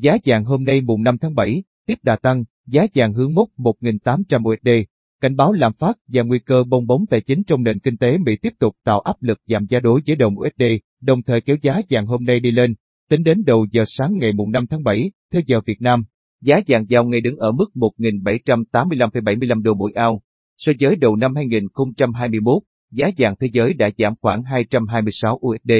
Giá vàng hôm nay mùng 5 tháng 7, tiếp đà tăng, giá vàng hướng mốc 1.800 USD. Cảnh báo lạm phát và nguy cơ bong bóng tài chính trong nền kinh tế Mỹ tiếp tục tạo áp lực giảm giá đối với đồng USD, đồng thời kéo giá vàng hôm nay đi lên. Tính đến đầu giờ sáng ngày mùng 5 tháng 7, theo giờ Việt Nam, giá vàng giao ngay đứng ở mức 1.785,75 đô mỗi ao. So với đầu năm 2021, giá vàng thế giới đã giảm khoảng 226 USD.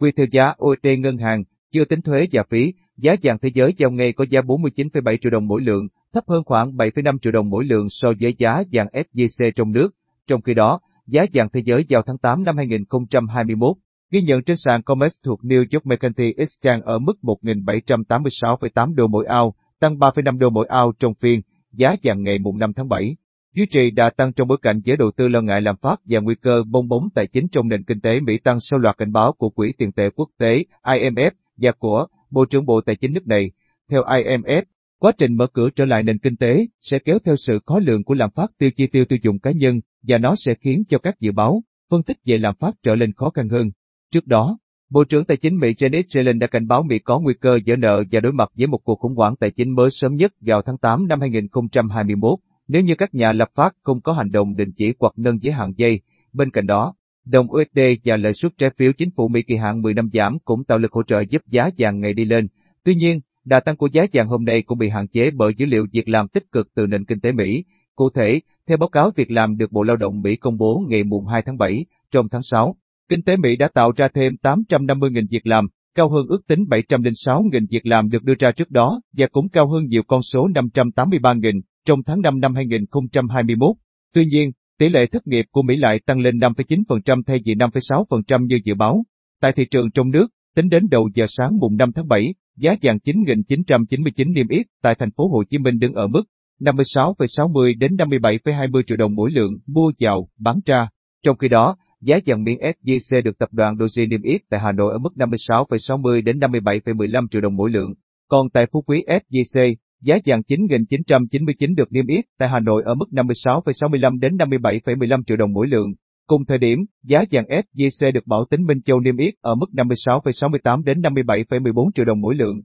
Quy theo giá USD ngân hàng, chưa tính thuế và phí, giá vàng thế giới giao ngay có giá 49,7 triệu đồng mỗi lượng, thấp hơn khoảng 7,5 triệu đồng mỗi lượng so với giá vàng SJC trong nước. Trong khi đó, giá vàng thế giới giao tháng 8 năm 2021 ghi nhận trên sàn COMEX thuộc New York Mercantile Exchange ở mức 1.786,8 đô mỗi ao, tăng 3,5 đô mỗi ao trong phiên, giá vàng ngày mùng 5 tháng 7. Duy trì đã tăng trong bối cảnh giới đầu tư lo ngại lạm phát và nguy cơ bong bóng tài chính trong nền kinh tế Mỹ tăng sau loạt cảnh báo của Quỹ tiền tệ quốc tế IMF và của Bộ trưởng Bộ Tài chính nước này. Theo IMF, quá trình mở cửa trở lại nền kinh tế sẽ kéo theo sự khó lường của lạm phát tiêu chi tiêu tiêu dùng cá nhân và nó sẽ khiến cho các dự báo, phân tích về lạm phát trở nên khó khăn hơn. Trước đó, Bộ trưởng Tài chính Mỹ Janet Yellen đã cảnh báo Mỹ có nguy cơ dỡ nợ và đối mặt với một cuộc khủng hoảng tài chính mới sớm nhất vào tháng 8 năm 2021 nếu như các nhà lập pháp không có hành động đình chỉ hoặc nâng giới hạn dây. Bên cạnh đó, đồng USD và lợi suất trái phiếu chính phủ Mỹ kỳ hạn 10 năm giảm cũng tạo lực hỗ trợ giúp giá vàng ngày đi lên. Tuy nhiên, đà tăng của giá vàng hôm nay cũng bị hạn chế bởi dữ liệu việc làm tích cực từ nền kinh tế Mỹ. Cụ thể, theo báo cáo việc làm được Bộ Lao động Mỹ công bố ngày mùng 2 tháng 7, trong tháng 6, kinh tế Mỹ đã tạo ra thêm 850.000 việc làm, cao hơn ước tính 706.000 việc làm được đưa ra trước đó và cũng cao hơn nhiều con số 583.000 trong tháng 5 năm 2021. Tuy nhiên, tỷ lệ thất nghiệp của Mỹ lại tăng lên 5,9% thay vì 5,6% như dự báo. Tại thị trường trong nước, tính đến đầu giờ sáng mùng 5 tháng 7, giá vàng 9.999 niêm yết tại thành phố Hồ Chí Minh đứng ở mức 56,60 đến 57,20 triệu đồng mỗi lượng mua vào, bán ra. Trong khi đó, giá vàng miếng SJC được tập đoàn Doji niêm yết tại Hà Nội ở mức 56,60 đến 57,15 triệu đồng mỗi lượng. Còn tại Phú Quý SJC, Giá vàng 9.999 được niêm yết tại Hà Nội ở mức 56,65 đến 57,15 triệu đồng mỗi lượng. Cùng thời điểm, giá vàng SJC được Bảo tính Minh Châu niêm yết ở mức 56,68 đến 57,14 triệu đồng mỗi lượng.